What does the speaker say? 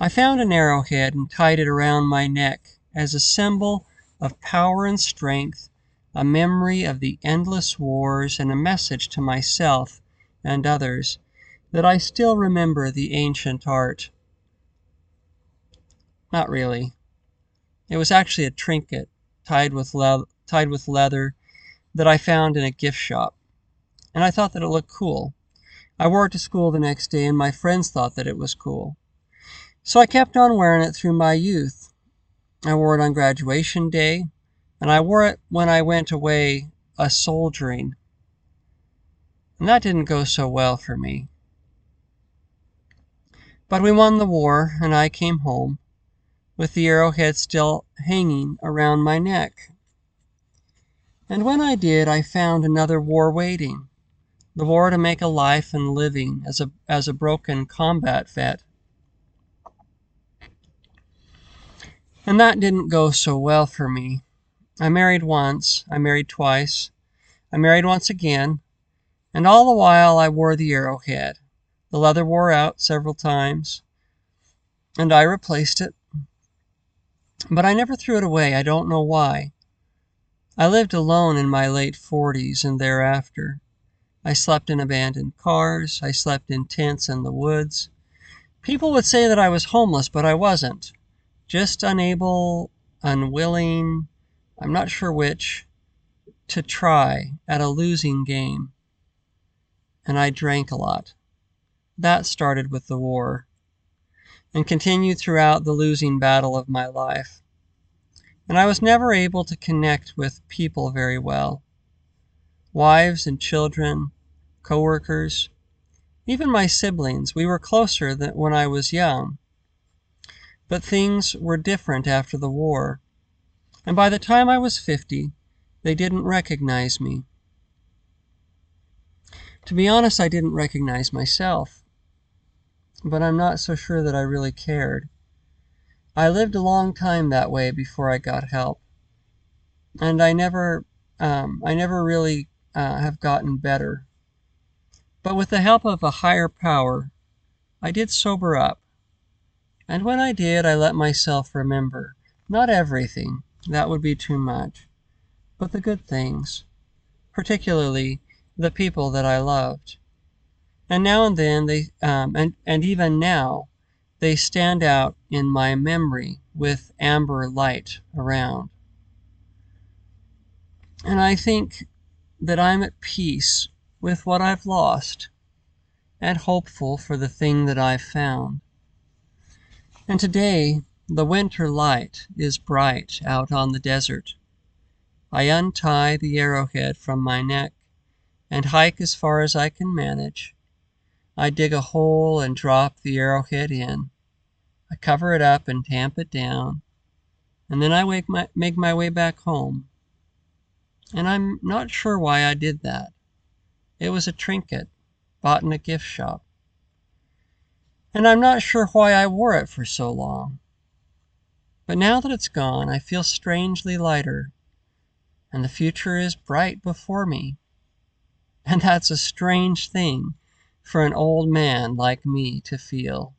I found an arrowhead and tied it around my neck as a symbol of power and strength, a memory of the endless wars, and a message to myself and others that I still remember the ancient art. Not really. It was actually a trinket tied with, le- tied with leather that I found in a gift shop, and I thought that it looked cool. I wore it to school the next day, and my friends thought that it was cool. So I kept on wearing it through my youth. I wore it on graduation day, and I wore it when I went away a soldiering. And that didn't go so well for me. But we won the war, and I came home with the arrowhead still hanging around my neck. And when I did, I found another war waiting the war to make a life and living as a, as a broken combat vet. And that didn't go so well for me. I married once, I married twice, I married once again, and all the while I wore the arrowhead. The leather wore out several times, and I replaced it. But I never threw it away. I don't know why. I lived alone in my late forties and thereafter. I slept in abandoned cars. I slept in tents in the woods. People would say that I was homeless, but I wasn't. Just unable, unwilling, I'm not sure which, to try at a losing game. And I drank a lot. That started with the war and continued throughout the losing battle of my life. And I was never able to connect with people very well. Wives and children, coworkers, even my siblings, we were closer than when I was young. But things were different after the war, and by the time I was 50, they didn't recognize me. To be honest, I didn't recognize myself but I'm not so sure that I really cared. I lived a long time that way before I got help, and I never, um, I never really uh, have gotten better. But with the help of a higher power, I did sober up. And when I did, I let myself remember not everything, that would be too much, but the good things, particularly the people that I loved. And now and then they um, and and even now they stand out in my memory with amber light around. And i think that i'm at peace with what i've lost and hopeful for the thing that i've found and today the winter light is bright out on the desert i untie the arrowhead from my neck and hike as far as i can manage I dig a hole and drop the arrowhead in. I cover it up and tamp it down, and then I my, make my way back home. And I'm not sure why I did that. It was a trinket bought in a gift shop. And I'm not sure why I wore it for so long. But now that it's gone, I feel strangely lighter, and the future is bright before me. And that's a strange thing for an old man like me to feel.